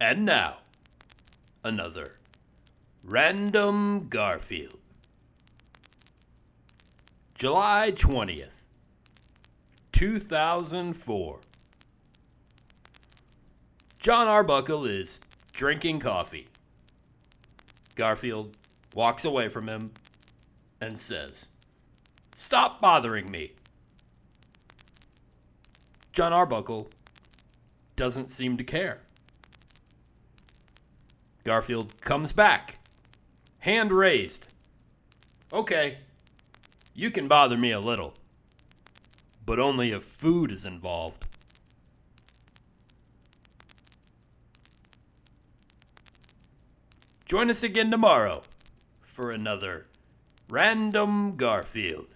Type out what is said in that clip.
And now, another Random Garfield. July 20th, 2004. Jon Arbuckle is drinking coffee. Garfield walks away from him and says, Stop bothering me. Jon Arbuckle doesn't seem to care. Garfield comes back, hand raised. Okay, you can bother me a little, but only if food is involved. Join us again tomorrow for another Random Garfield.